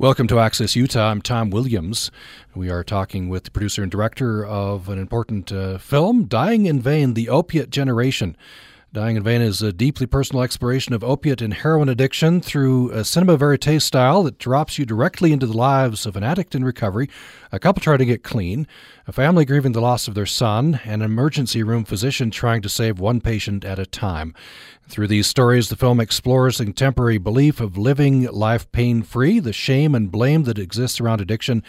Welcome to Access Utah. I'm Tom Williams. We are talking with the producer and director of an important uh, film, Dying in Vein The Opiate Generation. Dying in Vein is a deeply personal exploration of opiate and heroin addiction through a cinema verite style that drops you directly into the lives of an addict in recovery, a couple trying to get clean, a family grieving the loss of their son, an emergency room physician trying to save one patient at a time. Through these stories, the film explores the contemporary belief of living life pain free, the shame and blame that exists around addiction,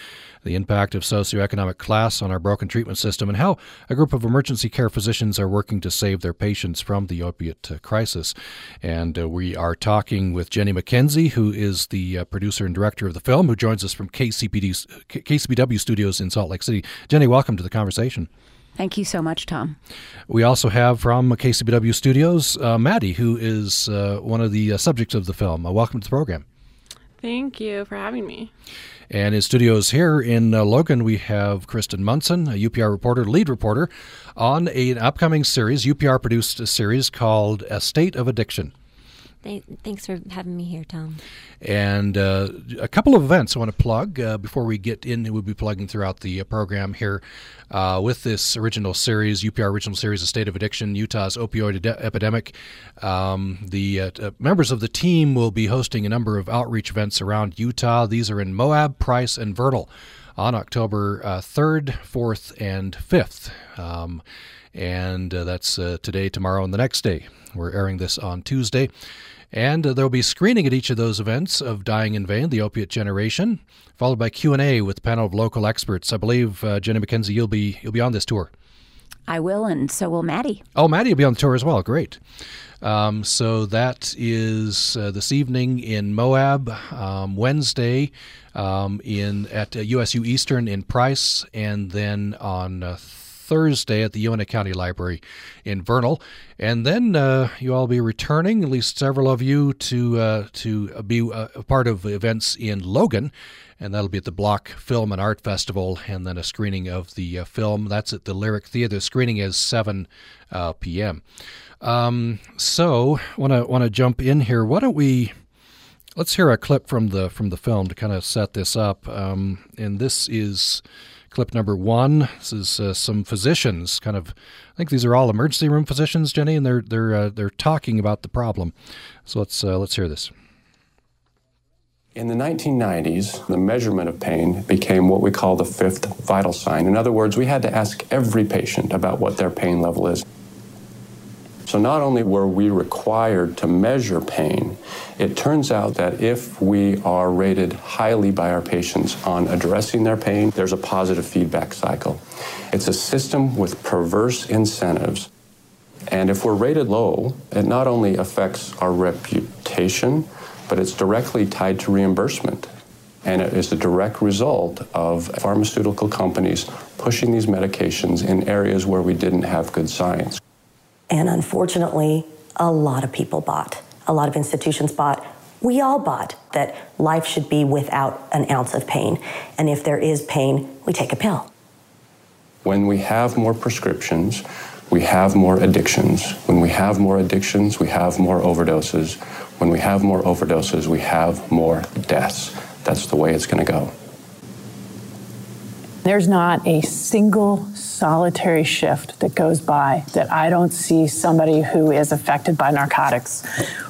the impact of socioeconomic class on our broken treatment system, and how a group of emergency care physicians are working to save their patients from the opiate crisis. And uh, we are talking with Jenny Mackenzie, who is the uh, producer and director of the film, who joins us from KCPD, KCPW Studios in Salt Lake City. Jenny, welcome to the conversation. Thank you so much, Tom. We also have from KCPW Studios, uh, Maddie, who is uh, one of the uh, subjects of the film. Uh, welcome to the program. Thank you for having me. And in studios here in uh, Logan, we have Kristen Munson, a UPR reporter, lead reporter, on a, an upcoming series. UPR produced a series called A State of Addiction. Thanks for having me here, Tom. And uh, a couple of events I want to plug uh, before we get in. We'll be plugging throughout the uh, program here uh, with this original series, UPR original series, "A State of Addiction: Utah's Opioid Epidemic." Um, the uh, uh, members of the team will be hosting a number of outreach events around Utah. These are in Moab, Price, and Vernal on October third, fourth, and fifth. Um, and that's today, tomorrow, and the next day. We're airing this on Tuesday. And uh, there'll be screening at each of those events of Dying in Vein, the Opiate Generation, followed by Q&A with a panel of local experts. I believe, uh, Jenny Mackenzie, you'll be, you'll be on this tour. I will, and so will Maddie. Oh, Maddie will be on the tour as well. Great. Um, so that is uh, this evening in Moab, um, Wednesday um, in at USU uh, Eastern in Price, and then on uh, Thursday at the Uintah County Library in Vernal, and then uh, you all be returning, at least several of you, to uh, to be uh, a part of events in Logan, and that'll be at the Block Film and Art Festival, and then a screening of the uh, film. That's at the Lyric Theater. The screening is 7 uh, p.m. Um, so, want to want to jump in here. Why don't we? Let's hear a clip from the from the film to kind of set this up. Um, and this is clip number one. This is uh, some physicians, kind of. I think these are all emergency room physicians, Jenny, and they're they're uh, they're talking about the problem. So let's uh, let's hear this. In the 1990s, the measurement of pain became what we call the fifth vital sign. In other words, we had to ask every patient about what their pain level is. So not only were we required to measure pain, it turns out that if we are rated highly by our patients on addressing their pain, there's a positive feedback cycle. It's a system with perverse incentives. And if we're rated low, it not only affects our reputation, but it's directly tied to reimbursement. And it is a direct result of pharmaceutical companies pushing these medications in areas where we didn't have good science. And unfortunately, a lot of people bought, a lot of institutions bought. We all bought that life should be without an ounce of pain. And if there is pain, we take a pill. When we have more prescriptions, we have more addictions. When we have more addictions, we have more overdoses. When we have more overdoses, we have more deaths. That's the way it's going to go. There's not a single solitary shift that goes by that I don't see somebody who is affected by narcotics.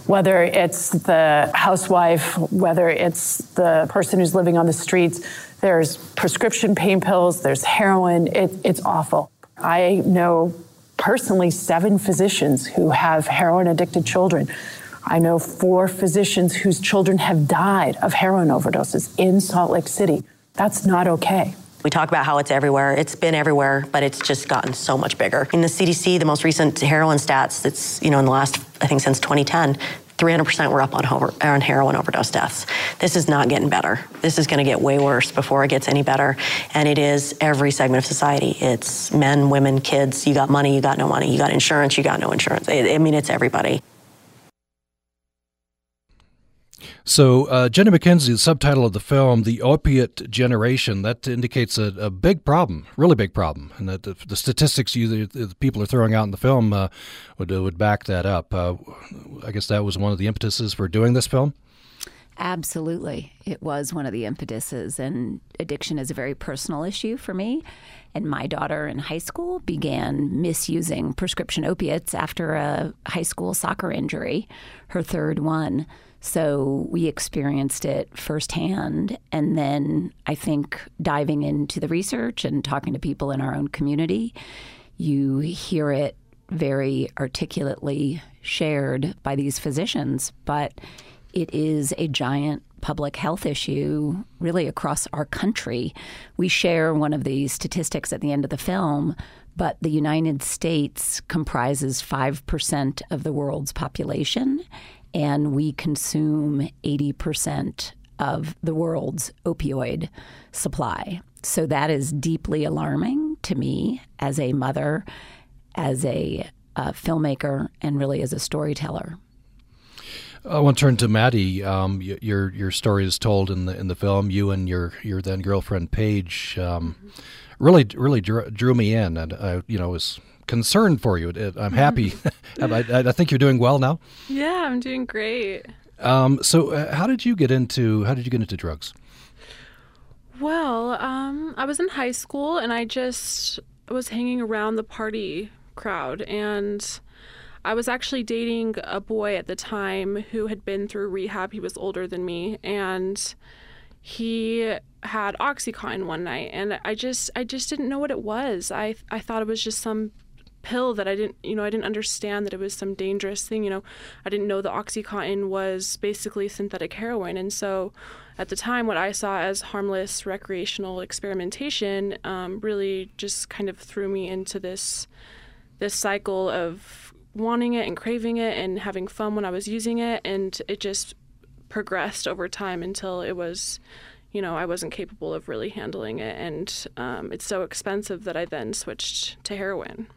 Whether it's the housewife, whether it's the person who's living on the streets, there's prescription pain pills, there's heroin. It, it's awful. I know personally seven physicians who have heroin addicted children. I know four physicians whose children have died of heroin overdoses in Salt Lake City. That's not okay. We talk about how it's everywhere. It's been everywhere, but it's just gotten so much bigger. In the CDC, the most recent heroin stats, it's, you know, in the last, I think since 2010, 300% were up on, on heroin overdose deaths. This is not getting better. This is going to get way worse before it gets any better. And it is every segment of society. It's men, women, kids. You got money, you got no money. You got insurance, you got no insurance. I mean, it's everybody. So, uh, Jenny Mackenzie, the subtitle of the film, The Opiate Generation, that indicates a, a big problem, really big problem. And that the, the statistics you, the, the, people are throwing out in the film uh, would, would back that up. Uh, I guess that was one of the impetuses for doing this film. Absolutely. It was one of the impetuses, and addiction is a very personal issue for me. And my daughter in high school began misusing prescription opiates after a high school soccer injury, her third one. So we experienced it firsthand. And then I think diving into the research and talking to people in our own community, you hear it very articulately shared by these physicians. But it is a giant public health issue really across our country. We share one of the statistics at the end of the film, but the United States comprises 5% of the world's population, and we consume 80% of the world's opioid supply. So that is deeply alarming to me as a mother, as a uh, filmmaker, and really as a storyteller. I want to turn to Maddie. Um, your your story is told in the in the film. You and your your then girlfriend Paige um, really really drew, drew, me in, and I you know was concerned for you. I'm happy. I, I, think you're doing well now. Yeah, I'm doing great. Um, so, uh, how did you get into how did you get into drugs? Well, um, I was in high school, and I just was hanging around the party crowd, and I was actually dating a boy at the time who had been through rehab. He was older than me, and he had OxyContin one night, and I just I just didn't know what it was. I I thought it was just some pill that I didn't, you know, I didn't understand that it was some dangerous thing. You know, I didn't know the OxyContin was basically synthetic heroin. And so at the time, what I saw as harmless recreational experimentation um, really just kind of threw me into this this cycle of wanting it and craving it and having fun when I was using it. And it just progressed over time until it was, you know, I wasn't capable of really handling it. And um, it's so expensive that I then switched to heroin.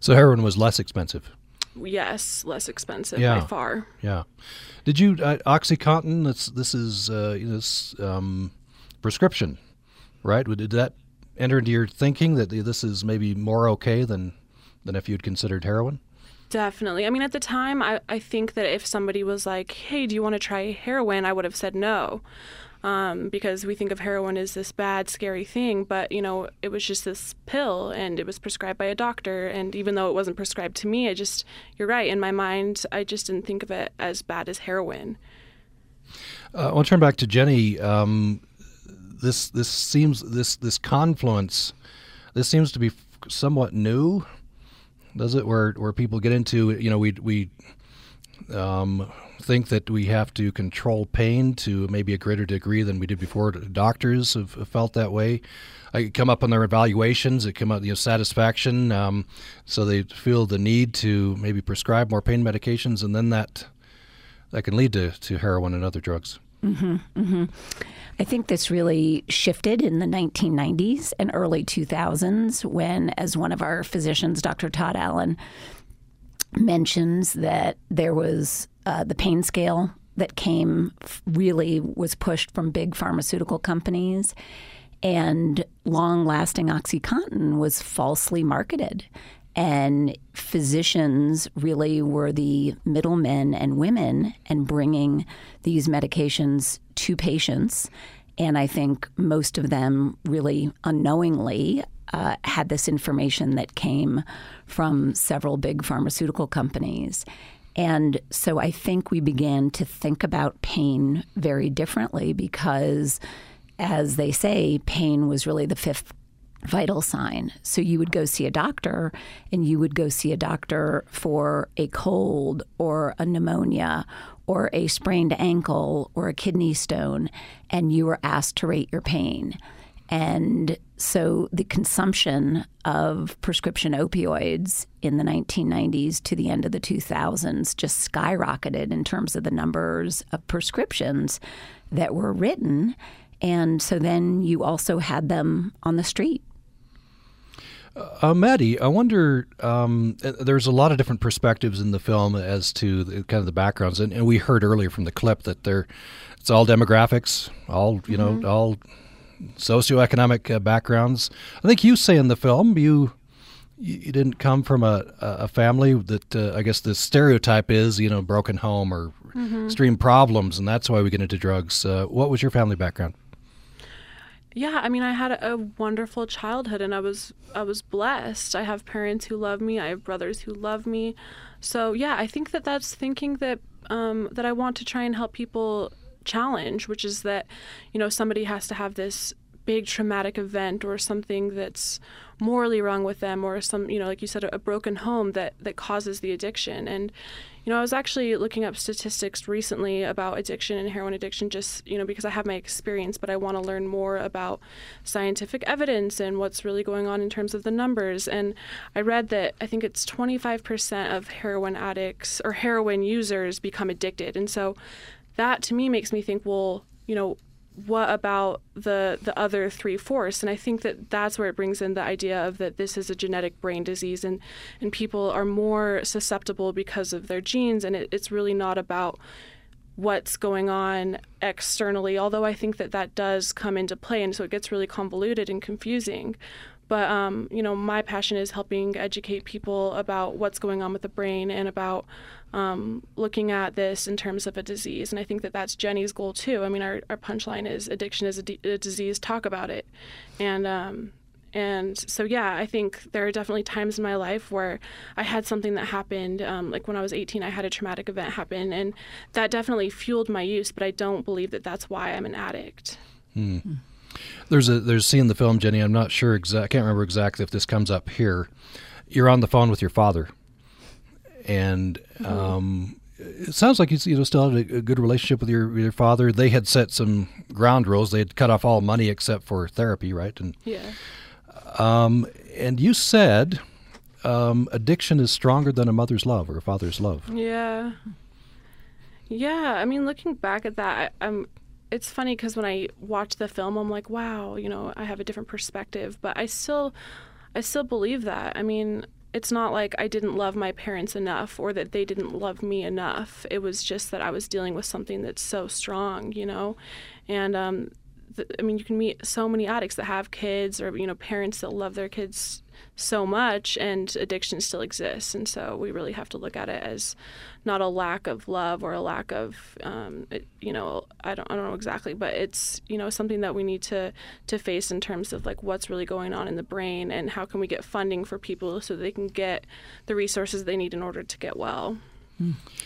So heroin was less expensive? Yes, less expensive yeah. by far. Yeah. Did you, uh, OxyContin, this, this is uh, this um, prescription, right? Did that enter into your thinking that this is maybe more okay than, than if you'd considered heroin? Definitely. I mean, at the time, I, I think that if somebody was like, hey, do you want to try heroin? I would have said no. Um, because we think of heroin as this bad, scary thing, but you know, it was just this pill and it was prescribed by a doctor. And even though it wasn't prescribed to me, I just, you're right, in my mind, I just didn't think of it as bad as heroin. Uh, I want to turn back to Jenny. Um, this this seems this this confluence. This seems to be somewhat new does it? Where where people get into you know we we um, think that we have to control pain to maybe a greater degree than we did before. Doctors have, felt that way. I come up on their evaluations. It come out you know satisfaction. Um, so they feel the need to maybe prescribe more pain medications, and then that that can lead to, to heroin and other drugs. Mm-hmm, mm-hmm. I think this really shifted in the 1990s and early 2000s when, as one of our physicians, Dr. Todd Allen, mentions that there was uh, the pain scale that came really was pushed from big pharmaceutical companies and long lasting Oxycontin was falsely marketed. And physicians really were the middlemen and women and bringing these medications to patients. And I think most of them really unknowingly uh, had this information that came from several big pharmaceutical companies. And so I think we began to think about pain very differently because, as they say, pain was really the fifth vital sign. So you would go see a doctor and you would go see a doctor for a cold or a pneumonia or a sprained ankle or a kidney stone, and you were asked to rate your pain. And so the consumption of prescription opioids in the 1990s to the end of the 2000s just skyrocketed in terms of the numbers of prescriptions that were written. And so then you also had them on the street. Uh, Maddie, I wonder. Um, uh, there's a lot of different perspectives in the film as to the, kind of the backgrounds, and, and, we heard earlier from the clip that there, it's all demographics, all you know, mm-hmm. all socioeconomic uh, backgrounds. I think you say in the film you you didn't come from a, a family that uh, I guess the stereotype is you know broken home or Mhm. extreme problems, and that's why we get into drugs. Uh, what was your family background? Yeah, I mean, I had a wonderful childhood, and I was I was blessed. I have parents who love me. I have brothers who love me. So yeah, I think that that's thinking that um, that I want to try and help people challenge, which is that you know somebody has to have this big traumatic event or something that's morally wrong with them or some you know like you said a broken home that that causes the addiction and you know i was actually looking up statistics recently about addiction and heroin addiction just you know because i have my experience but i want to learn more about scientific evidence and what's really going on in terms of the numbers. And i read that i think it's 25% of heroin addicts or heroin users become addicted. And so that to me makes me think well you know what about the the other three fourths? And i think that that's where it brings in the idea of that this is a genetic brain disease and and people are more susceptible because of their genes. And it, it's really not about what's going on externally although i think that that does come into play. And so it gets really convoluted and confusing but um, you know my passion is helping educate people about what's going on with the brain and about um, looking at this in terms of a disease. And i think that that's jenny's goal too. I mean our, our punchline is addiction is a, d- a disease. Talk about it. And um, and so yeah i think there are definitely times in my life where i had something that happened um, like when i was 18 i had a traumatic event happen and that definitely fueled my use but i don't believe that that's why i'm an addict. Hmm. There's a there's a scene in the film, Jenny. I'm not sure exact. I can't remember exactly if this comes up here. You're on the phone with your father, and um, it sounds like you, you know still had a, a good relationship with your with your father. They had set some ground rules. They had cut off all money except for therapy, right? And yeah. um, and you said um, addiction is stronger than a mother's love or a father's love. Yeah. Yeah, I mean, looking back at that, I, I'm. It's funny because when I watch the film, I'm like, wow, you know, I have a different perspective. But I still, I still believe that. I mean, it's not like I didn't love my parents enough or that they didn't love me enough. It was just that I was dealing with something that's so strong, you know, and um, I mean, you can meet so many addicts that have kids or you know parents that love their kids so much and addiction still exists. And so we really have to look at it as not a lack of love or a lack of um, it, you know I don't, I don't know exactly but it's you know something that we need to to face in terms of like what's really going on in the brain and how can we get funding for people so they can get the resources they need in order to get well.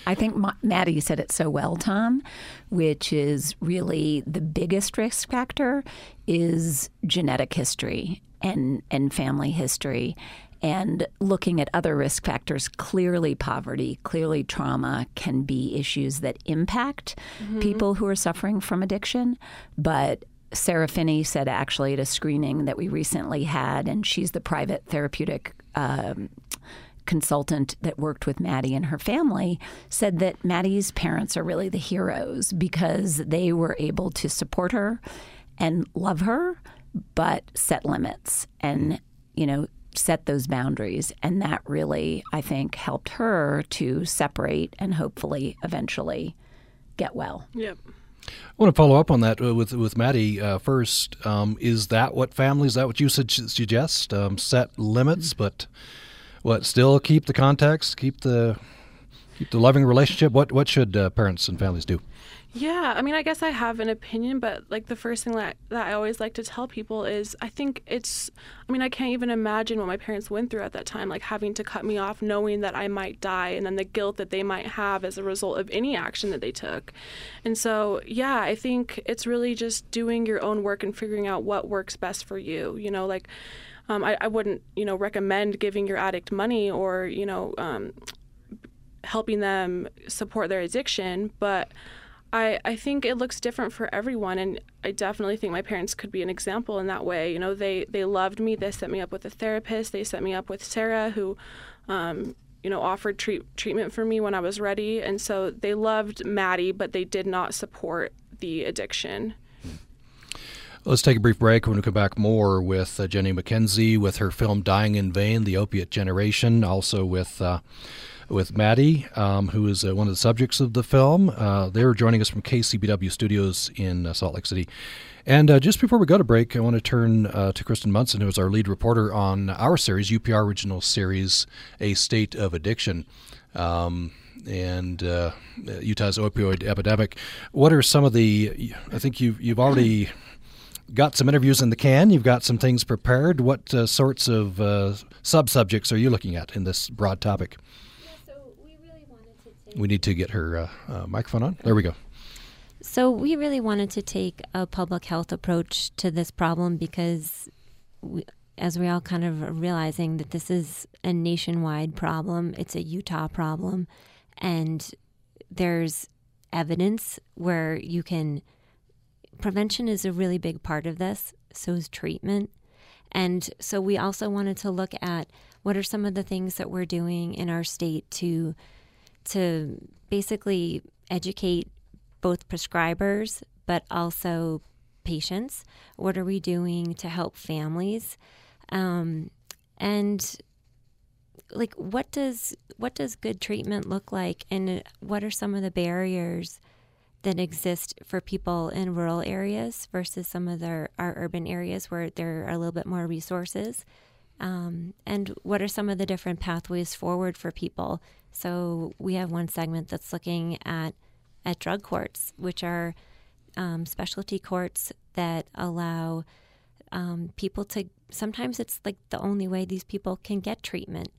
I think Maddie said it so well, Tom, which is really the biggest risk factor is genetic history and, and family history. And looking at other risk factors, clearly poverty, clearly trauma can be issues that impact Mhm. people who are suffering from addiction. But Sarah Finney said actually at a screening that we recently had, and she's the private therapeutic um, consultant that worked with Maddie and her family said that Maddie's parents are really the heroes because they were able to support her and love her, but set limits and, you know, set those boundaries. And that really, I think, helped her to separate and hopefully eventually get well. Yep. I want to follow up on that uh, with with Maddie uh, first. Um, is that what family? Is that what you sug- suggest? Um, set limits, but what? Still keep the context, keep the keep the loving relationship. What what should uh, parents and families do? Yeah, I mean, I guess I have an opinion, but like the first thing that that I always like to tell people is I think it's I mean, I can't even imagine what my parents went through at that time, like having to cut me off knowing that I might die and then the guilt that they might have as a result of any action that they took. And so, yeah, I think it's really just doing your own work and figuring out what works best for you, you know, like um, I, I wouldn't, you know, recommend giving your addict money or, you know, um, helping them support their addiction, but I, I think it looks different for everyone and I definitely think my parents could be an example in that way. You know, they they loved me, they set me up with a therapist, they set me up with Sarah who um, you know, offered treat, treatment for me when I was ready. And so they loved Maddie, but they did not support the addiction. Let's take a brief break. When we come back, more with uh, Jenny Mackenzie with her film "Dying in Vein: The Opiate Generation." Also with uh, with Maddie, um, who is uh, one of the subjects of the film. Uh, they're joining us from KCPW Studios in uh, Salt Lake City. And uh, just before we go to break, I want to turn uh, to Kristen Munson, who is our lead reporter on our series, UPR Original Series, A State of Addiction. Um, and uh, Utah's opioid epidemic. What are some of the? I think you've you've already got some interviews in the can. You've got some things prepared. What uh, sorts of uh, sub subjects are you looking at in this broad topic? Yeah, so we really wanted to take. We need to get her uh, uh, microphone on. There we go. So we really wanted to take a public health approach to this problem because, we, as we all kind of are realizing that this is a nationwide problem, it's a Utah problem, and there's evidence where you can. Prevention is a really big part of this. So is treatment. And so we also wanted to look at what are some of the things that we're doing in our state to to basically educate both prescribers but also patients. What are we doing to help families? Um, and like what does what does good treatment look like and what are some of the barriers that exist for people in rural areas versus some of their our urban areas where there are a little bit more resources um, and what are some of the different pathways forward for people so we have one segment that's looking at at drug courts which are um, specialty courts that allow um, people to sometimes it's like the only way these people can get treatment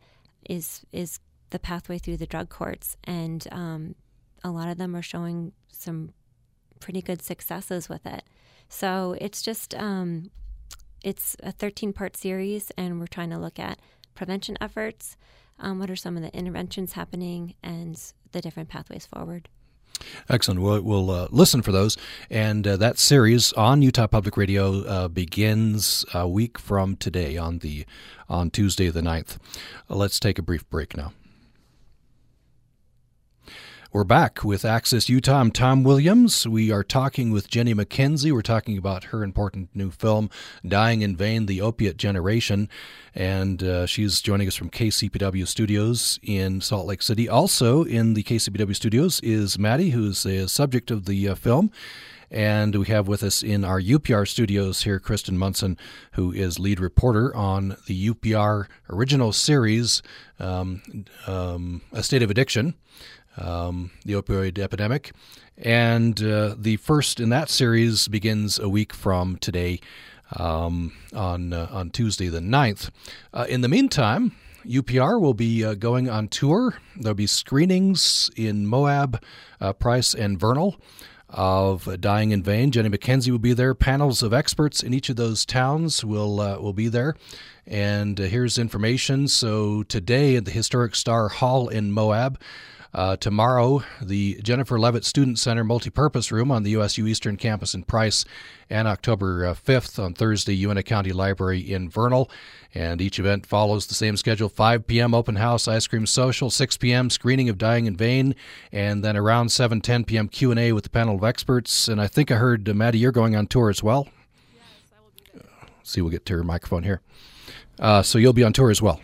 is is the pathway through the drug courts and um, a lot of them are showing some pretty good successes with it. So it's just um, it's a 13 part series, and we're trying to look at prevention efforts. Um, what are some of the interventions happening, and the different pathways forward. Excellent. We'll, we'll uh, listen for those. And uh, that series on Utah Public Radio uh, begins a week from today on the on Tuesday the 9th. let's take a brief break now. We're back with Access Utah. I'm Tom Williams. We are talking with Jenny Mackenzie. We're talking about her important new film, Dying in Vein The Opiate Generation. And uh, she's joining us from KCPW Studios in Salt Lake City. Also in the KCPW Studios is Maddie, who's the subject of the uh, film. And we have with us in our UPR studios here Kristen Munson, who is lead reporter on the UPR original series, um, um, A State of Addiction um, the opioid epidemic. And uh, the first in that series begins a week from today um, on, uh, on Tuesday the 9th. Uh, in the meantime, UPR will be uh, going on tour. There'll be screenings in Moab, uh, Price, and Vernal of Dying in Vein. Jenny Mackenzie will be there. Panels of experts in each of those towns will uh, will be there. And uh, here's information. So today at the Historic Star Hall in Moab, uh, tomorrow, the Jennifer Leavitt Student Center multipurpose room on the USU Eastern Campus in Price, and October uh, 5th on Thursday, Uintah County Library in Vernal. And each event follows the same schedule 5 p.m. open house, ice cream social, 6 p.m. screening of Dying in Vein, and then around 7 10 p.m. Q&A with the panel of experts. And I think I heard, uh, Maddie, you're going on tour as well. Yes, I will be there. See, we'll get to your microphone here. Uh, so you'll be on tour as well.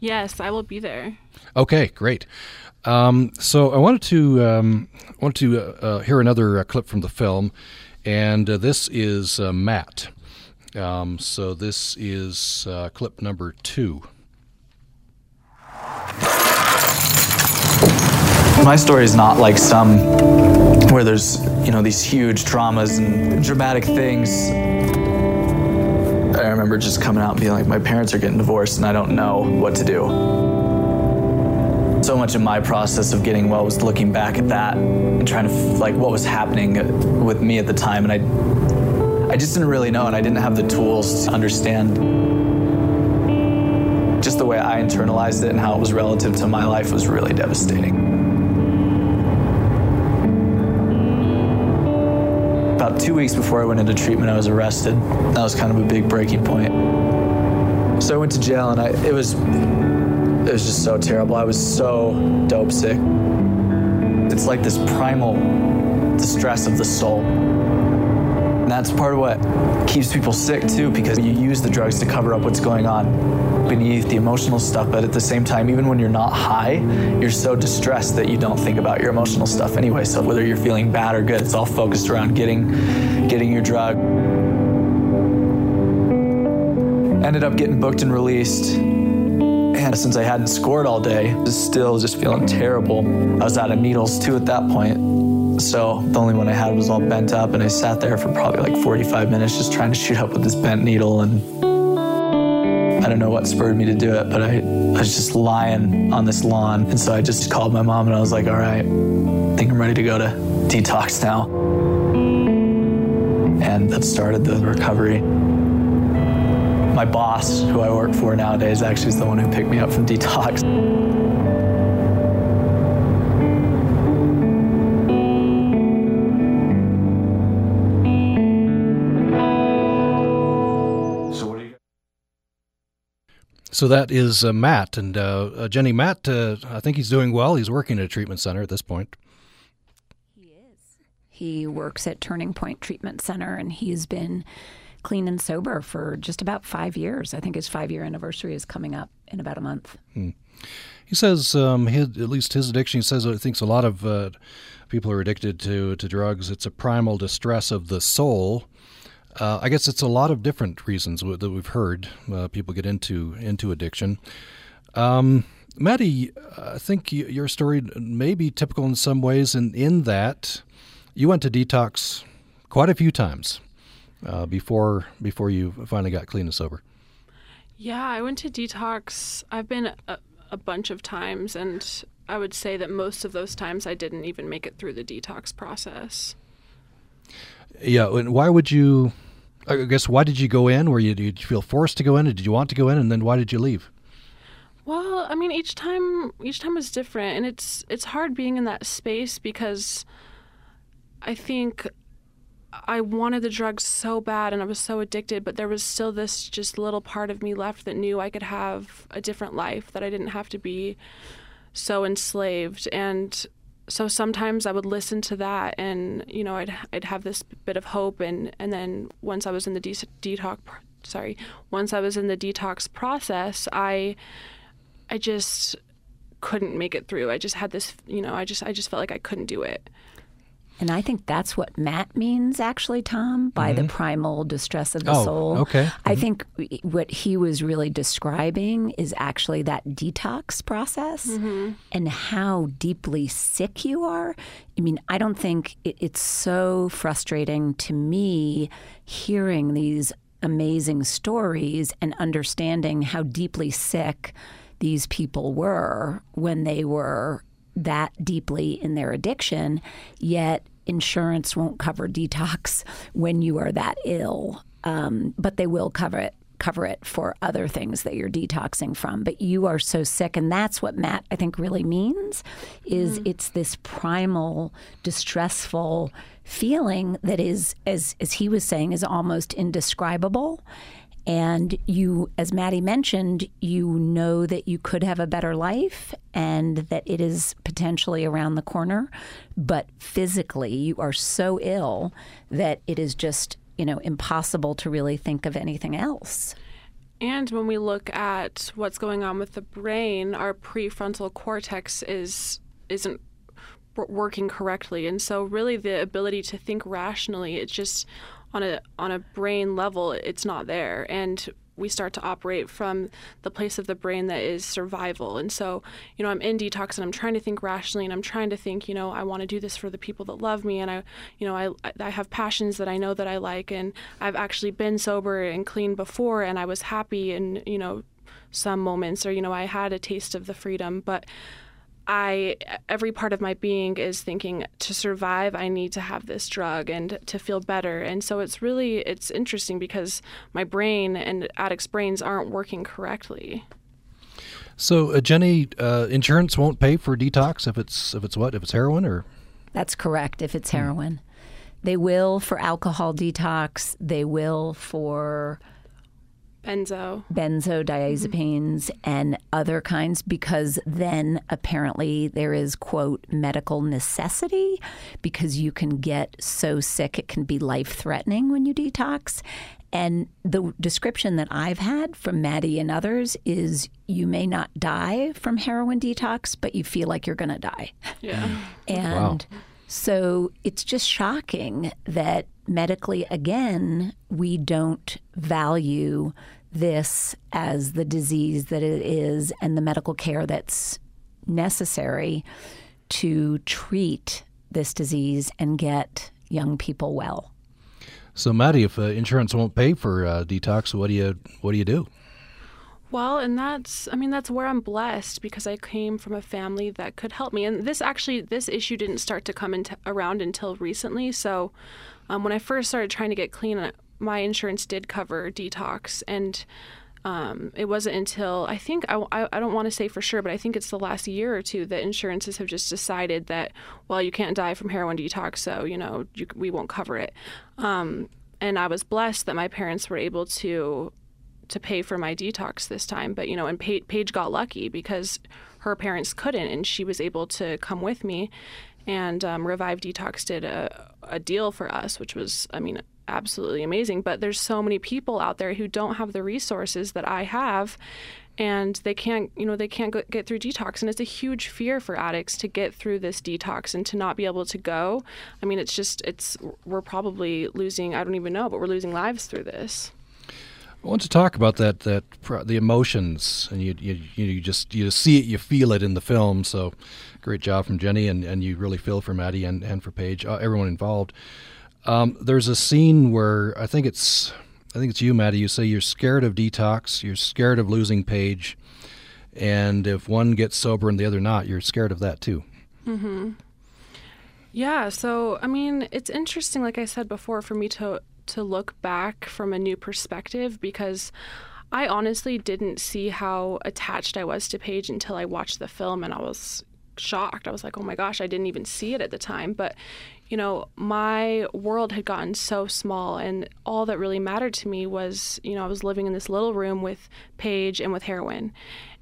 Yes, I will be there. Okay, great. Um, so I wanted to um, want to uh, uh, hear another uh, clip from the film, and uh, this is uh, Matt. Um, so this is uh, clip number two. My story is not like some where there's you know these huge dramas and dramatic things. I remember just coming out and being like, my parents are getting divorced and I don't know what to do. So much of my process of getting well was looking back at that and trying to like what was happening with me at the time, and I, I just didn't really know, and I didn't have the tools to understand just the way I internalized it and how it was relative to my life was really devastating. About two weeks before I went into treatment, I was arrested. That was kind of a big breaking point. So I went to jail, and I, it was it was just so terrible. I was so dope sick. It's like this primal distress of the soul. And that's part of what keeps people sick too, because you use the drugs to cover up what's going on beneath the emotional stuff. But at the same time, even when you're not high, you're so distressed that you don't think about your emotional stuff anyway. So whether you're feeling bad or good, it's all focused around getting getting your drug. Ended up getting booked and released And since I hadn't scored all day, just still just feeling terrible. I was out of needles too at that point. So the only one I had was all bent up, and I sat there for probably like 45 minutes just trying to shoot up with this bent needle. And I don't know what spurred me to do it, but I, I was just lying on this lawn. And so I just called my mom and I was like, all right, I think I'm ready to go to detox now. And that started the recovery. My boss, who I work for nowadays, actually is the one who picked me up from detox. So that is uh, Matt and uh, uh, Jenny. Matt, uh, I think he's doing well. He's working at a treatment center at this point. He is. He works at Turning Point Treatment Center, and he's been clean and sober for just about five years. I think his five year anniversary is coming up in about a month. Hmm. He says, um, his, at least his addiction, he says he thinks a lot of uh, people are addicted to, to drugs. It's a primal distress of the soul. Uh, I guess it's a lot of different reasons that we've heard uh, people get into into addiction. Um, Maddie, I think your story may be typical in some ways, in, in that you went to detox quite a few times uh, before before you finally got clean and sober. Yeah, I went to detox. I've been a, a bunch of times, and I would say that most of those times I didn't even make it through the detox process. Yeah, and why would you? I guess why did you go in? Were you did you feel forced to go in? Or did you want to go in? And then why did you leave? Well, I mean, each time each time was different, and it's it's hard being in that space because I think I wanted the drugs so bad and I was so addicted, but there was still this just little part of me left that knew I could have a different life, that I didn't have to be so enslaved. And so sometimes I would listen to that, and you know, I'd I'd have this bit of hope, and and then once I was in the de- detox, sorry, once I was in the detox process, I I just couldn't make it through. I just had this, you know, I just I just felt like I couldn't do it. And I think that's what Matt means, actually, Tom, by mm-hmm. the primal distress of the oh, soul. Okay. Mm-hmm. I think what he was really describing is actually that detox process mm-hmm. and how deeply sick you are. I mean, I don't think it, it's so frustrating to me hearing these amazing stories and understanding how deeply sick these people were when they were that deeply in their addiction, yet insurance won't cover detox when you are that ill, um, but they will cover it cover it for other things that you're detoxing from but you are so sick and that's what matt i think really means is mm-hmm. it's this primal distressful feeling that is as as he was saying is almost indescribable and you, as Maddie mentioned, you know that you could have a better life and that it is potentially around the corner. But physically, you are so ill that it is just, you know, impossible to really think of anything else. And when we look at what's going on with the brain, our prefrontal cortex is isn't working correctly. And so really the ability to think rationally, it's just on a on a brain level it's not there and we start to operate from the place of the brain that is survival. And so, you know, I'm in detox and I'm trying to think rationally and I'm trying to think, you know, I want to do this for the people that love me and I, you know, I I have passions that I know that I like and I've actually been sober and clean before and I was happy in, you know, some moments or you know, I had a taste of the freedom, but I every part of my being is thinking to survive I need to have this drug and to feel better and so it's really it's interesting because my brain and addicts brains aren't working correctly. So uh, Jenny, uh, insurance won't pay for detox if it's if it's what if it's heroin or That's correct if it's hmm. heroin. Hmm. They will for alcohol detox, they will for benzo benzodiazepines mm-hmm. and other kinds because then apparently there is quote medical necessity because you can get so sick it can be life threatening when you detox and the description that I've had from Maddie and others is you may not die from heroin detox, but you feel like you're going to die. Yeah. and wow. so it's just shocking that medically, again, we don't value this as the disease that it is and the medical care that's necessary to treat this disease and get young people well. So, Maddie, if uh, insurance won't pay for uh, detox, what do you what do you do? Well, and that's I mean that's where I'm blessed because I came from a family that could help me. And this actually this issue didn't start to come into, around until recently. So, um, when I first started trying to get clean, my insurance did cover detox and um, it wasn't until I think I, I, I don't want to say for sure, but I think it's the last year or two that insurances have just decided that well you can't die from heroin detox, so you know you, we won't cover it. Um, and I was blessed that my parents were able to to pay for my detox this time, but you know, and Paige got lucky because her parents couldn't, and she was able to come with me. And um, Revive Detox did a, a deal for us, which was, I mean, absolutely amazing. But there's so many people out there who don't have the resources that I have, and they can't, you know, they can't get through detox. And it's a huge fear for addicts to get through this detox and to not be able to go. I mean, it's just, it's, we're probably losing, I don't even know, but we're losing lives through this. I want to talk about that that the emotions and you you you just you see it you feel it in the film so great job from Jenny and, and you really feel for Maddie and, and for Paige uh, everyone involved um, there's a scene where I think it's I think it's you, Maddie. You say you're scared of detox, you're scared of losing Paige, and if one gets sober and the other not, you're scared of that too. Mm-hmm. Yeah. So I mean, it's interesting, like I said before, for me to to look back from a new perspective because I honestly didn't see how attached I was to Paige until I watched the film, and I was shocked. I was like, oh my gosh, I didn't even see it at the time. But you know, my world had gotten so small, and all that really mattered to me was, you know, I was living in this little room with Paige and with heroin.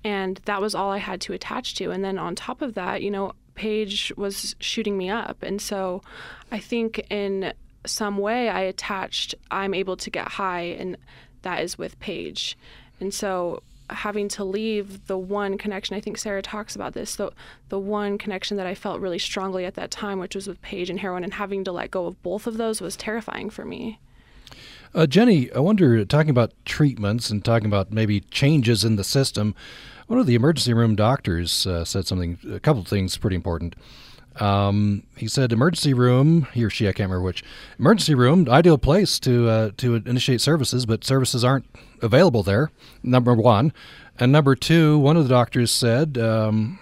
And that was all I had to attach to. And then on top of that, you know, Paige was shooting me up. And so I think in some way I attached, I'm able to get high, and that is with Paige. And so having to leave the one connection i think sarah talks about this the, the one connection that i felt really strongly at that time which was with paige and heroin and having to let go of both of those was terrifying for me. Uh, jenny i wonder talking about treatments and talking about maybe changes in the system one of the emergency room doctors uh, said something a couple of things pretty important um, he said, "Emergency room." He or she, I can't remember which. Emergency room, ideal place to uh, to initiate services, but services aren't available there. Number one, and number two, one of the doctors said, um,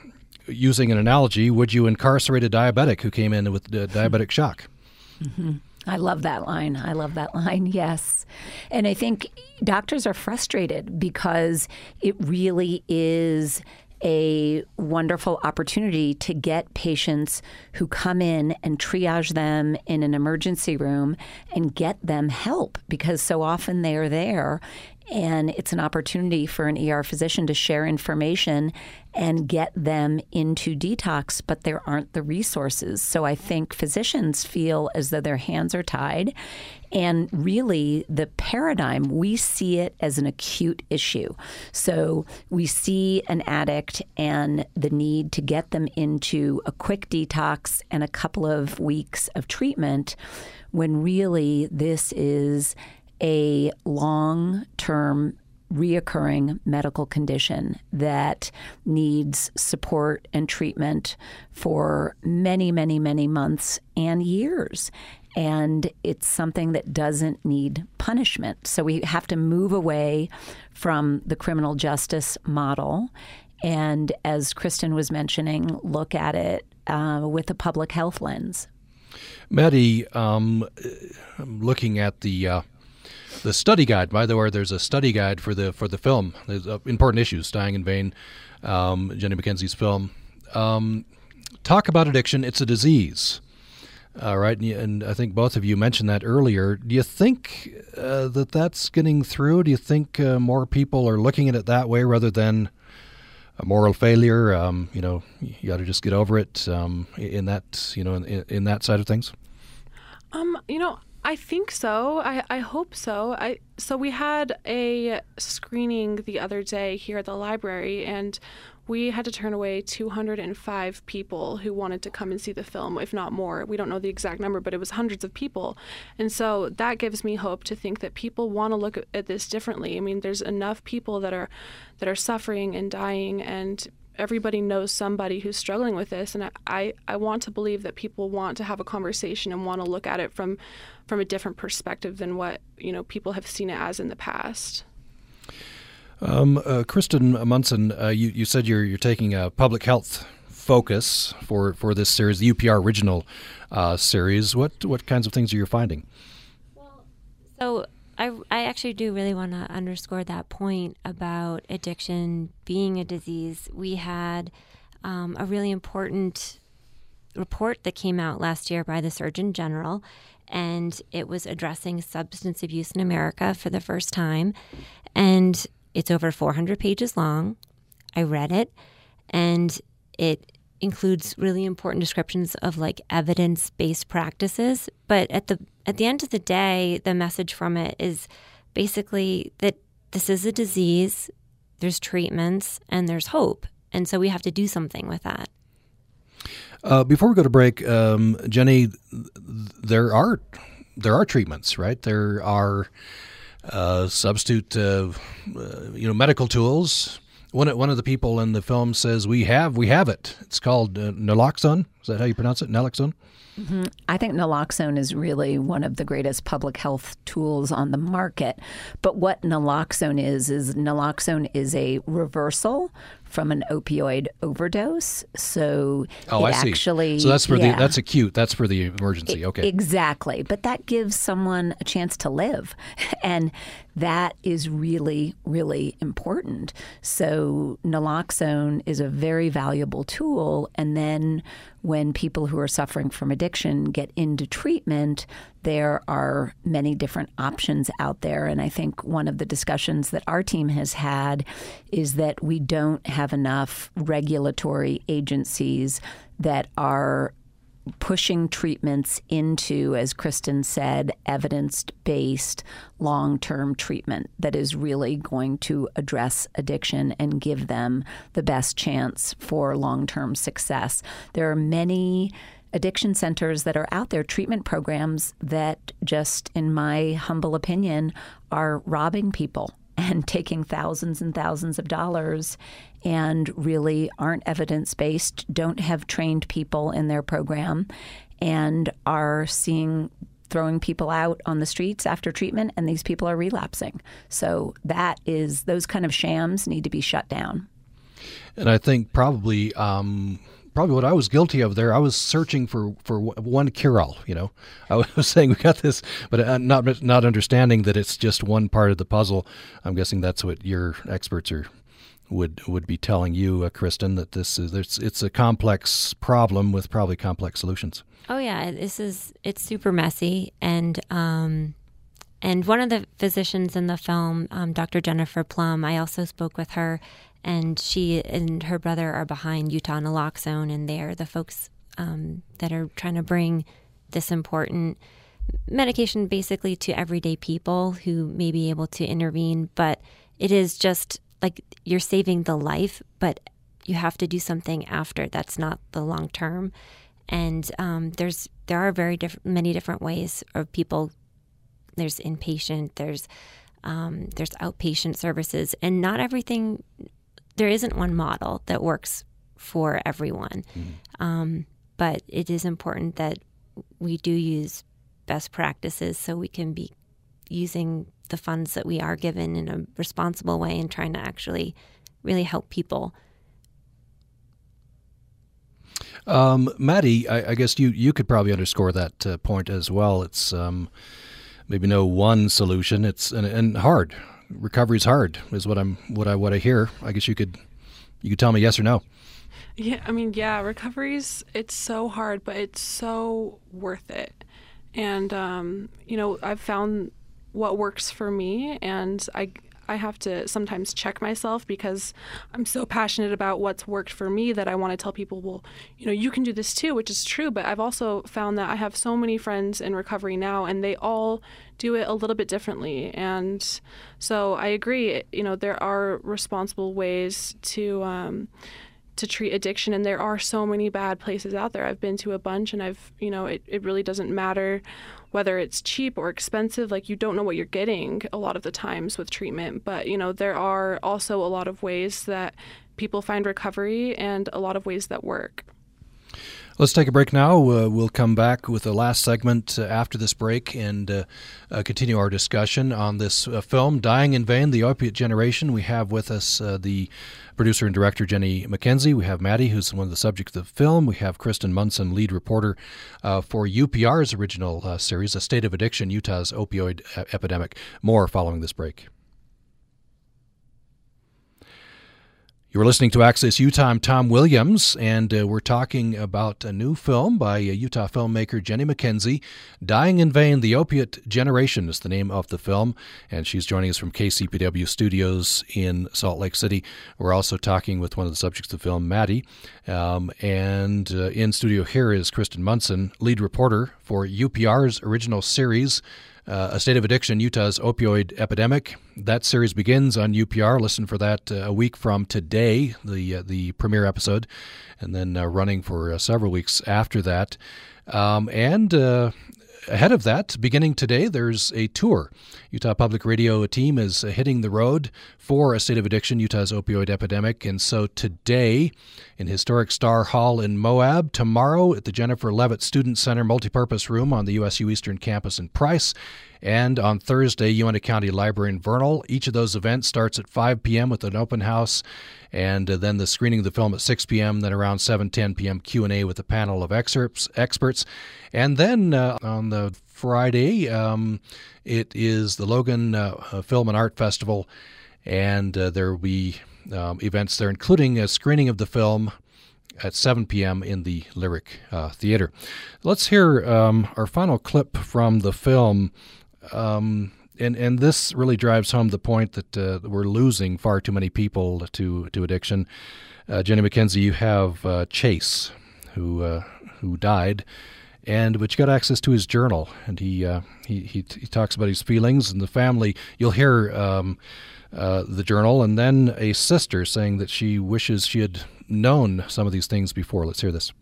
using an analogy, "Would you incarcerate a diabetic who came in with diabetic shock?" Mm-hmm. I love that line. I love that line. Yes. And I think doctors are frustrated because it really is a wonderful opportunity to get patients who come in and triage them in an emergency room and get them help because so often they are there and it's an opportunity for an ER physician to share information and get them into detox, but there aren't the resources. So I think physicians feel as though their hands are tied. And really, the paradigm, we see it as an acute issue. So we see an addict and the need to get them into a quick detox and a couple of weeks of treatment when really this is a long term reoccurring medical condition that needs support and treatment for many, many, many months and years. And it's something that doesn't need punishment. So we have to move away from the criminal justice model. And as Kristen was mentioning, look at it uh, with a public health lens. Maddie, um, looking at the uh, the study guide. By the way, there's a study guide for the for the film. There's uh, important issues, dying in vein. Um, Jenny Mackenzie's film. Um, talk about addiction. It's a disease. All right, and I think both of you mentioned that earlier. Do you think uh, that that's getting through? Do you think uh, more people are looking at it that way rather than a moral failure? Um, you know, you got to just get over it. Um, in that, you know, in, in that side of things. Um, you know, I think so. I, I hope so. I so we had a screening the other day here at the library and we had to turn away 205 people who wanted to come and see the film, if not more. We don't know the exact number, but it was hundreds of people. And so that gives me hope to think that people want to look at this differently. I mean, there's enough people that are that are suffering and dying and everybody knows somebody who's struggling with this and I, I want to believe that people want to have a conversation and want to look at it from from a different perspective than what you know people have seen it as in the past. Um, uh, Kristen Munson, uh, you, you said you're you're taking a public health focus for, for this series, the UPR original uh, series. What what kinds of things are you finding? Well, so I I actually do really want to underscore that point about addiction being a disease. We had um, a really important report that came out last year by the Surgeon General, and it was addressing substance abuse in America for the first time. And it's over 400 pages long. I read it, and it includes really important descriptions of like evidence-based practices, but at the at the end of the day, the message from it is basically that this is a disease, there's treatments, and there's hope. And so we have to do something with that. Uh, before we go to break, um, Jenny, there are there are treatments, right? There are uh, substitute, uh, you know, medical tools. One one of the people in the film says, "We have, we have it. It's called uh, naloxone. Is that how you pronounce it? Naloxone." Mm-hmm. I think naloxone is really one of the greatest public health tools on the market. But what naloxone is is naloxone is a reversal from an opioid overdose. So oh, I see. Actually, so that's for yeah. the that's acute. That's for the emergency. Okay, exactly. But that gives someone a chance to live, and that is really really important. So naloxone is a very valuable tool, and then when people who are suffering from addiction get into treatment, there are many different options out there. And I think one of the discussions that our team has had is that we don't have enough regulatory agencies that are pushing treatments into, as Kristen said, evidence based long term treatment that is really going to address addiction and give them the best chance for long term success. There are many addiction centers that are out there, treatment programs that just, in my humble opinion, are robbing people and taking thousands and thousands of dollars and really aren't evidence based, don't have trained people in their program, and are seeing throwing people out on the streets after treatment and these people are relapsing. So that is those kind of shams need to be shut down. And I think probably um, probably what I was guilty of there. I was searching for for one cure all. You know, I was saying we got this, but uh, not not understanding that it's just one part of the puzzle. I'm guessing that's what your experts are would would be telling you, uh, Kristen, that this is it's it's a complex problem with probably complex solutions. Oh yeah, this is it's super messy and. Um, and one of the physicians in the film, um, Dr. Jennifer Plumb, I also spoke with her, and she and her brother are behind Utah Naloxone, and they're the folks um, that are trying to bring this important medication basically to everyday people who may be able to intervene. But it is just like you're saving the life, but you have to do something after. That's not the long term. And um, there's there are very diff- many different ways of people. There's inpatient. There's um, there's outpatient services, and not everything there isn't one model that works for everyone. Mm-hmm. Um, but it is important that we do use best practices so we can be using the funds that we are given in a responsible way and trying to actually really help people. Um, Maddie, I, I, guess you, you could probably underscore that uh, point as well. It's um, maybe no one solution. It's and, and hard recovery's hard is what I'm what I what I hear. I guess you could you could tell me yes or no. Yeah, I mean, yeah, recovery's it's so hard, but it's so worth it. And um, you know, I've found what works for me and I I have to sometimes check myself because I'm so passionate about what's worked for me that I want to tell people, well, you know, you can do this too, which is true. But I've also found that I have so many friends in recovery now, and they all do it a little bit differently. And so I agree, you know, there are responsible ways to. Um, to treat addiction and there are so many bad places out there i've been to a bunch and i've you know it, it really doesn't matter whether it's cheap or expensive like you don't know what you're getting a lot of the times with treatment but you know there are also a lot of ways that people find recovery and a lot of ways that work Let's take a break now. Uh, we'll come back with the last segment uh, after this break and uh, uh continue our discussion on this uh, film, Dying in Vein The Opiate Generation. We have with us uh, the producer and director, Jenny Mackenzie. We have Maddie, who's one of the subjects of the film. We have Kristen Munson, lead reporter for UPR's original series, A State of Addiction Utah's Opioid Epidemic. More following this break. You are listening to Access Utah. I'm Tom Williams, and uh, we're talking about a new film by uh, Utah filmmaker Jenny Mackenzie. Dying in Vein, The Opiate Generation is the name of the film, and she's joining us from KCPW Studios in Salt Lake City. We're also talking with one of the subjects of the film, Maddie. Um, and uh, in studio here is Kristen Munson, lead reporter for UPR's original series, uh, A State of Addiction, Utah's Opioid Epidemic. That series begins on UPR. Listen for that uh, a week from today, the uh, the premiere episode, and then uh, running for uh, several weeks after that. Um, and uh, ahead of that, beginning today, there's a tour. Utah Public Radio team is hitting the road for a state of addiction, Utah's opioid epidemic. And so today, in historic Star Hall in Moab, tomorrow at the Jennifer Leavitt Student Center multipurpose room on the USU Eastern Campus in Price, and on Thursday, Uintah County Library in Vernal. Each of those events starts at 5 p.m. with an open house, and uh, then the screening of the film at 6 p.m. Then around 7:10 p.m. Q&A with a panel of excerpts, experts, and then uh, on the Friday, um, it is the Logan uh, Film and Art Festival, and uh, there will be um, events there, including a screening of the film at 7 p.m. in the Lyric uh, Theater. Let's hear um, our final clip from the film. Um, and and this really drives home the point that uh, we're losing far too many people to to addiction. Uh, Jenny Mackenzie, you have uh, Chase, who uh, who died, and but you got access to his journal, and he uh, he, he, he talks about his feelings and the family. You'll hear. Um, uh, the journal, and then a sister saying that she wishes she had known some of these things before. Let's hear this.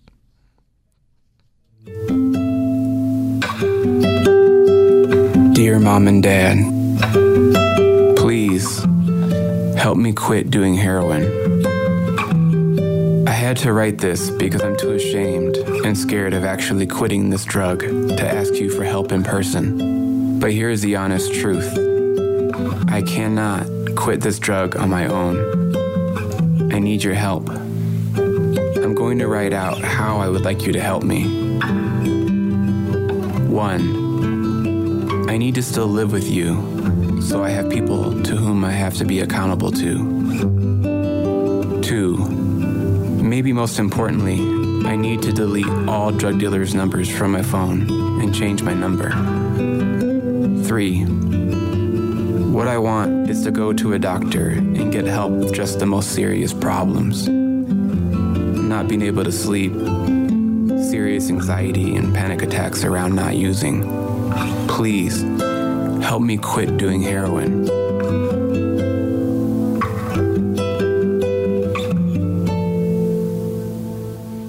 Dear Mom and Dad, please help me quit doing heroin. I had to write this because I'm too ashamed and scared of actually quitting this drug to ask you for help in person. But here's the honest truth I cannot quit this drug on my own. I need your help. I'm going to write out how I would like you to help me. One, I need to still live with you, so I have people to whom I have to be accountable to. Two, maybe most importantly, I need to delete all drug dealers' numbers from my phone and change my number. Three, what I want is to go to a doctor and get help with just the most serious problems. Not being able to sleep, serious anxiety and panic attacks around not using Please help me quit doing heroin.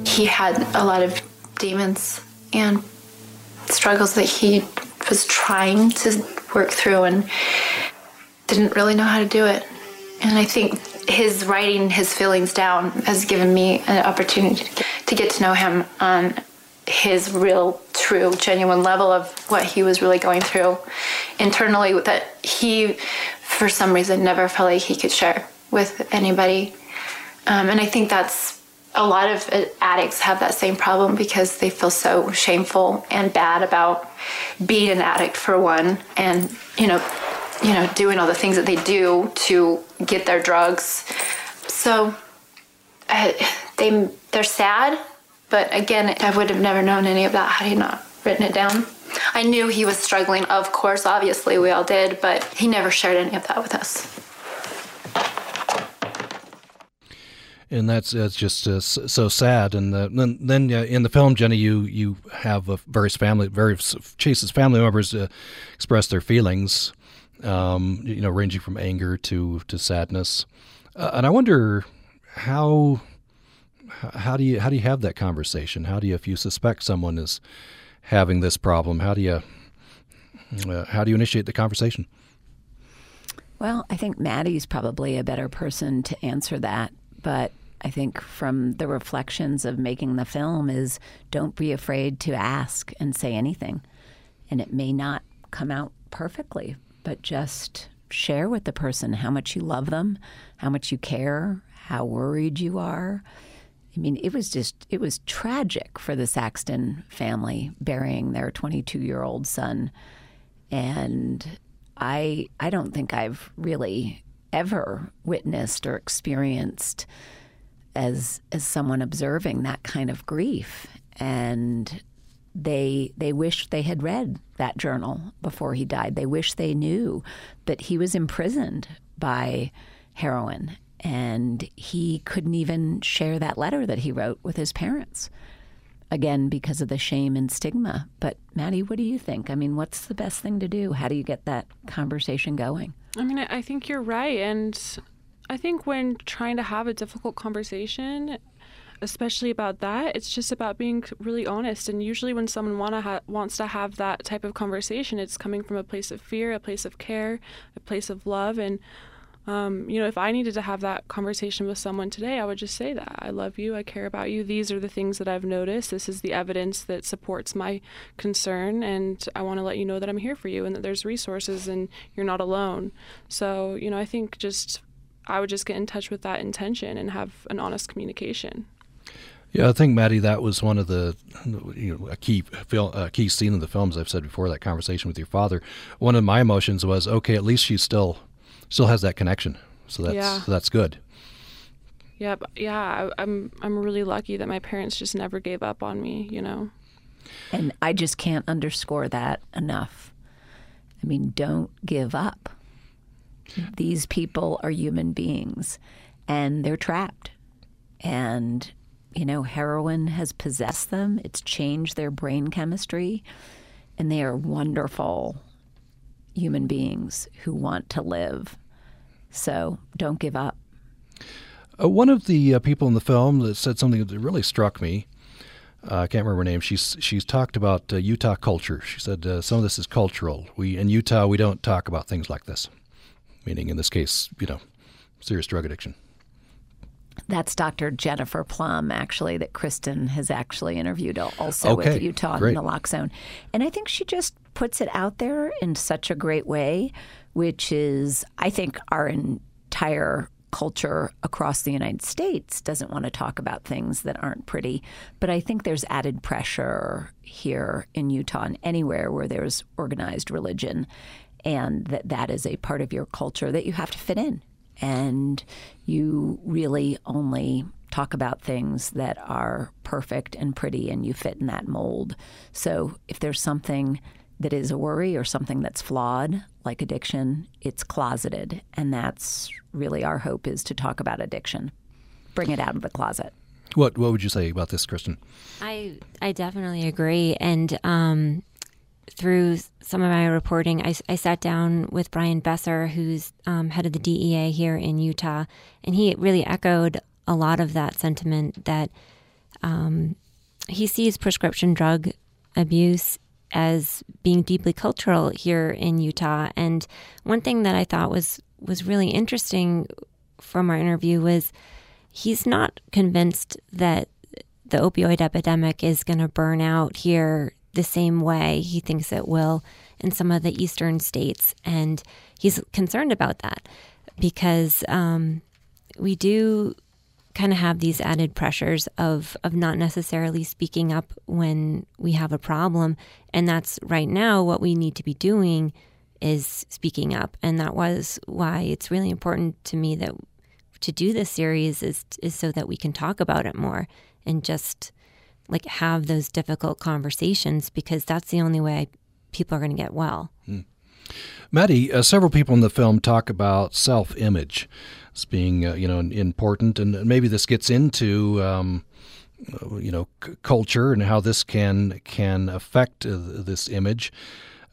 He had a lot of demons and struggles that he was trying to work through and didn't really know how to do it. And I think his writing his feelings down has given me an opportunity to get to know him on his real, true, genuine level of what he was really going through internally that he, for some reason, never felt like he could share with anybody. Um, and I think that's a lot of addicts have that same problem because they feel so shameful and bad about being an addict for one and you know you know doing all the things that they do to get their drugs so uh, they they're sad but again, I would have never known any of that had he not written it down. I knew he was struggling, of course, obviously, we all did, but he never shared any of that with us. and that's that's just uh, so sad. And uh, then, then uh, in the film, Jenny, you you have various family, various Chase's family members uh, express their feelings, um, you know, ranging from anger to to sadness. Uh, and I wonder how how do you how do you have that conversation? How do you, if you suspect someone is having this problem, how do you uh, how do you initiate the conversation? Well, I think Maddie's probably a better person to answer that, but I think from the reflections of making the film is don't be afraid to ask and say anything. And it may not come out perfectly, but just share with the person how much you love them, how much you care, how worried you are. I mean, it was just, it was tragic for the Saxton family burying their 22 year old son. And I, I don't think I've really ever witnessed or experienced as, as someone observing that kind of grief. And they they wish they had read that journal before he died. They wish they knew that he was imprisoned by heroin and he couldn't even share that letter that he wrote with his parents. Again, because of the shame and stigma. But Maddie, what do you think? I mean, what's the best thing to do? How do you get that conversation going? I mean, I think you're right. And I think when trying to have a difficult conversation, especially about that, it's just about being really honest. And usually, when someone wanna ha- wants to have that type of conversation, it's coming from a place of fear, a place of care, a place of love. And um, you know, if I needed to have that conversation with someone today, I would just say that I love you, I care about you. These are the things that I've noticed. This is the evidence that supports my concern, and I want to let you know that I'm here for you and that there's resources and you're not alone. So, you know, I think just I would just get in touch with that intention and have an honest communication. Yeah, I think Maddie, that was one of the you know a key a key scene in the films. I've said before that conversation with your father. One of my emotions was okay. At least she's still still has that connection, so that's Yeah. so that's good. Yeah, b- yeah. I, I'm I'm really lucky that my parents just never gave up on me. You know. And I just can't underscore that enough. I mean, don't give up. These people are human beings and they're trapped. And, you know, heroin has possessed them, it's changed their brain chemistry, and they are wonderful human beings who want to live. So don't give up. Uh, one of the uh, people in the film that said something that really struck me. Uh, I can't remember her name. She's she's talked about uh, Utah culture. She said uh, some of this is cultural. We in Utah we don't talk about things like this, meaning in this case, you know, serious drug addiction. That's Dr. Jennifer Plumb, actually, that Kristen has actually interviewed also Okay, with Utah great. Naloxone. And I think she just puts it out there in such a great way, which is, I think, our entire culture across the United States doesn't want to talk about things that aren't pretty. But I think there's added pressure here in Utah and anywhere where there's organized religion, and that that is a part of your culture that you have to fit in and you really only talk about things that are perfect and pretty and you fit in that mold. So if there's something that is a worry or something that's flawed, like addiction, it's closeted. And that's really our hope is to talk about addiction, bring it out of the closet. What what would you say about this, Kristen? I I definitely agree, and um, through some of my reporting, I, I sat down with Brian Besser, who's um, head of the DEA here in Utah, and he really echoed a lot of that sentiment that um, he sees prescription drug abuse as being deeply cultural here in Utah. And one thing that I thought was was really interesting from our interview was he's not convinced that the opioid epidemic is going to burn out here the same way he thinks it will in some of the eastern states. And he's concerned about that because um, we do kind of have these added pressures of, of not necessarily speaking up when we have a problem. And that's right now what we need to be doing is speaking up. And that was why it's really important to me that to do this series is is so that we can talk about it more and just like have those difficult conversations because that's the only way people are going to get well. Maddie, uh, several people in the film talk about self-image as being, uh, you know, important, and maybe this gets into, um, uh, you know, c- culture and how this can can affect uh, this image.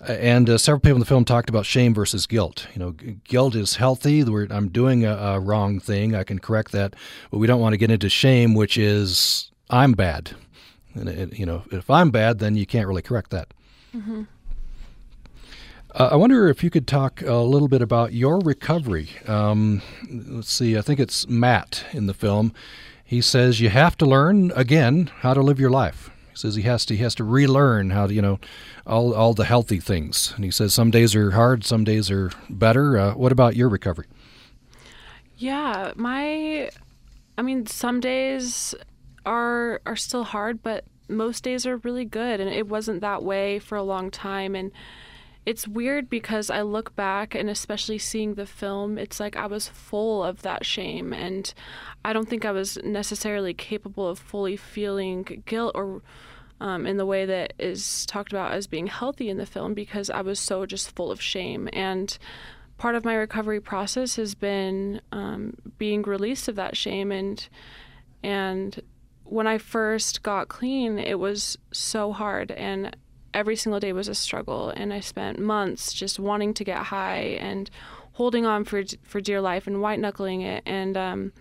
And uh, several people in the film talked about shame versus guilt. You know, guilt is healthy. I'm doing a, a, wrong thing. I can correct that. But we don't want to get into shame, which is I'm bad. And it, you know, if I'm bad, then you can't really correct that. Mm-hmm. Uh, I wonder if you could talk a little bit about your recovery. Um, let's see. I think it's Matt in the film. He says you have to learn again how to live your life. He says he has to he has to relearn how to you know all all the healthy things. And he says some days are hard, some days are better. Uh, what about your recovery? Yeah, my I mean some days are are still hard, but most days are really good and it wasn't that way for a long time and it's weird because I look back and especially seeing the film, it's like I was full of that shame. And I don't think I was necessarily capable of fully feeling guilt or um, in the way that is talked about as being healthy in the film because I was so just full of shame. And part of my recovery process has been um, being released of that shame and and when I first got clean, it was so hard and every single day was a struggle and I spent months just wanting to get high and holding on for for dear life and white knuckling it and um,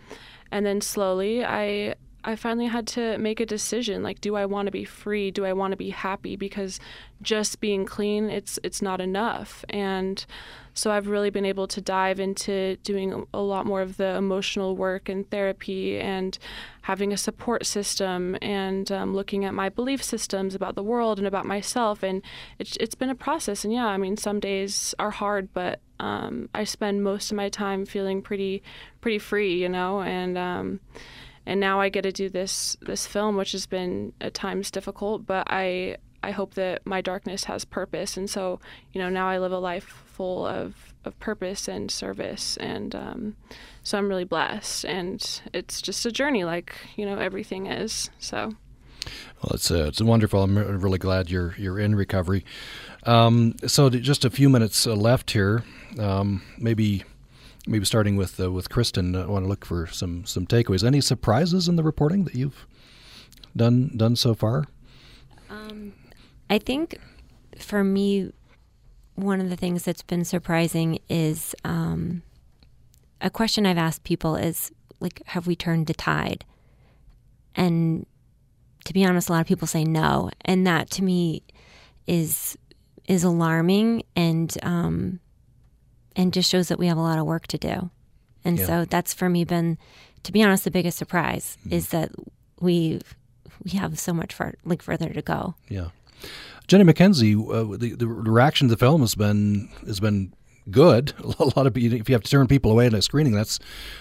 and then slowly I I finally had to make a decision like do I want to be free do I want to be happy because just being clean it's it's not enough and so I've really been able to dive into doing a lot more of the emotional work and therapy and having a support system and um, looking at my belief systems about the world and about myself. And it's, it's been a process. And yeah, I mean, some days are hard, but um, I spend most of my time feeling pretty, pretty free, you know, and, um, and now I get to do this this film, which has been at times difficult, but I I hope that my darkness has purpose, and so you know now I live a life full of of purpose and service, and um, so I'm really blessed, and it's just a journey, like you know everything is. So. Well, it's uh, it's wonderful. I'm really glad you're you're in recovery. Um, so, just a few minutes uh, left here. Um, maybe maybe starting with uh, with Kristen. I want to look for some some takeaways. Any surprises in the reporting that you've done done so far? Um, I think for me, one of the things that's been surprising is um, a question I've asked people is like, have we turned the tide? And to be honest, a lot of people say no, and that to me is is alarming and um, and just shows that we have a lot of work to do. And yeah. so that's for me been, to be honest, the biggest surprise mm-hmm. is that we we have so much far, like further to go. Yeah. Jenny Mackenzie, uh, the, the reaction to the film has been has been good. A lot of if you have to turn people away at a screening, that's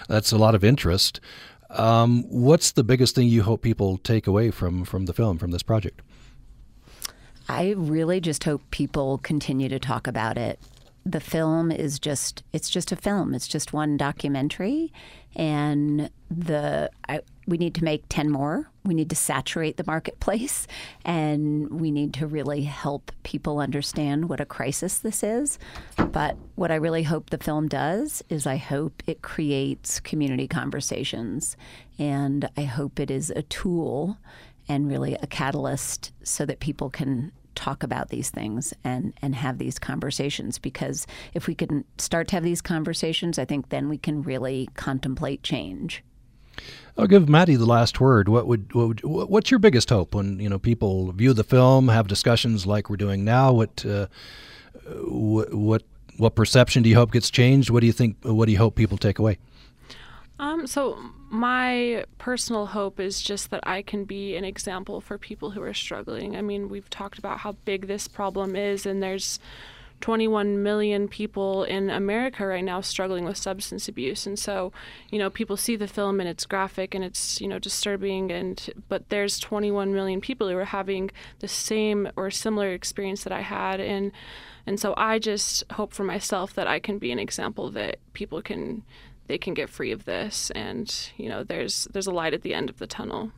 that's a lot of interest. Um, what's the biggest thing you hope people take away from from the film from this project? I really just hope people continue to talk about it the film is just it's just a film. It's just one documentary. And the I, we need to make 10 more. We need to saturate the marketplace. And we need to really help people understand what a crisis this is. But what i really hope the film does is i hope it creates community conversations. And i hope it is a tool and really a catalyst so that people can talk about these things and, and have these conversations because if we can start to have these conversations, I think then we can really contemplate change. I'll give Maddie the last word. What would, what would what's your biggest hope when you know people view the film, have discussions like we're doing now? What uh, what what what perception do you hope gets changed? What do you think? What do you hope people take away? Um, so my personal hope is just that I can be an example for people who are struggling. I mean, we've talked about how big this problem is, and there's 21 million people in America right now struggling with substance abuse. And so, you know, people see the film and it's graphic and it's, you know, disturbing and but there's 21 million people who are having the same or similar experience that I had and and so I just hope for myself that I can be an example that people can they can get free of this, and you know, there's there's a light at the end of the tunnel.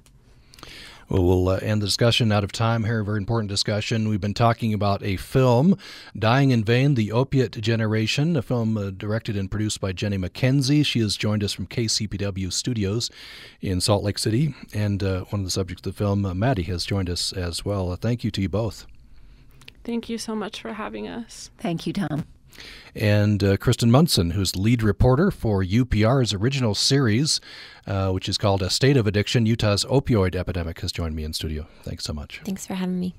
Well, we'll uh, end the discussion out of time here. A very important discussion. We've been talking about a film, Dying in Vein, The Opiate Generation, a film uh, directed and produced by Jenny Mackenzie. She has joined us from KCPW Studios in Salt Lake City. And uh, one of the subjects of the film, uh, Maddie, has joined us as well. Uh, thank you to you both. Thank you so much for having us. Thank you, Tom. And uh, Kristen Munson, who's lead reporter for UPR's original series, uh, which is called A State of Addiction Utah's Opioid Epidemic, has joined me in studio. Thanks so much. Thanks for having me.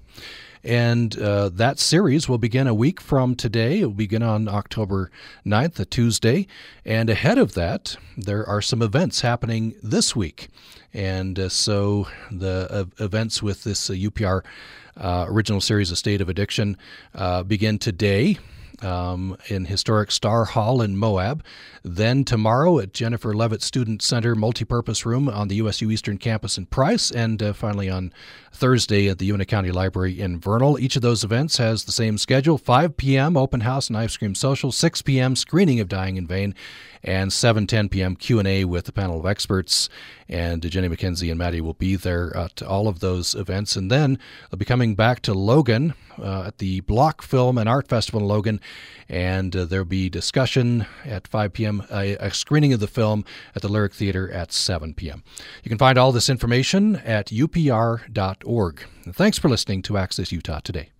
And uh, that series will begin a week from today. It will begin on October 9th, a Tuesday. And ahead of that, there are some events happening this week. And uh, so the uh, events with this UPR uh, original series, A State of Addiction, uh, begin today um, in historic Star Hall in Moab. Then tomorrow at Jennifer Leavitt Student Center Multipurpose Room on the USU Eastern Campus in Price, and uh, finally on Thursday at the Uintah County Library in Vernal. Each of those events has the same schedule 5 p.m. open house and ice cream social, 6 p.m. screening of Dying in Vein, and 7:10 p.m. Q&A with a panel of experts. And Jenny Mackenzie and Maddie will be there at all of those events. And then they'll be coming back to Logan uh, at the Block Film and Art Festival in Logan, and uh, there'll be discussion at 5 p.m., a, a screening of the film at the Lyric Theater at 7 p.m. You can find all this information at upr.org. Thanks for listening to Access Utah today.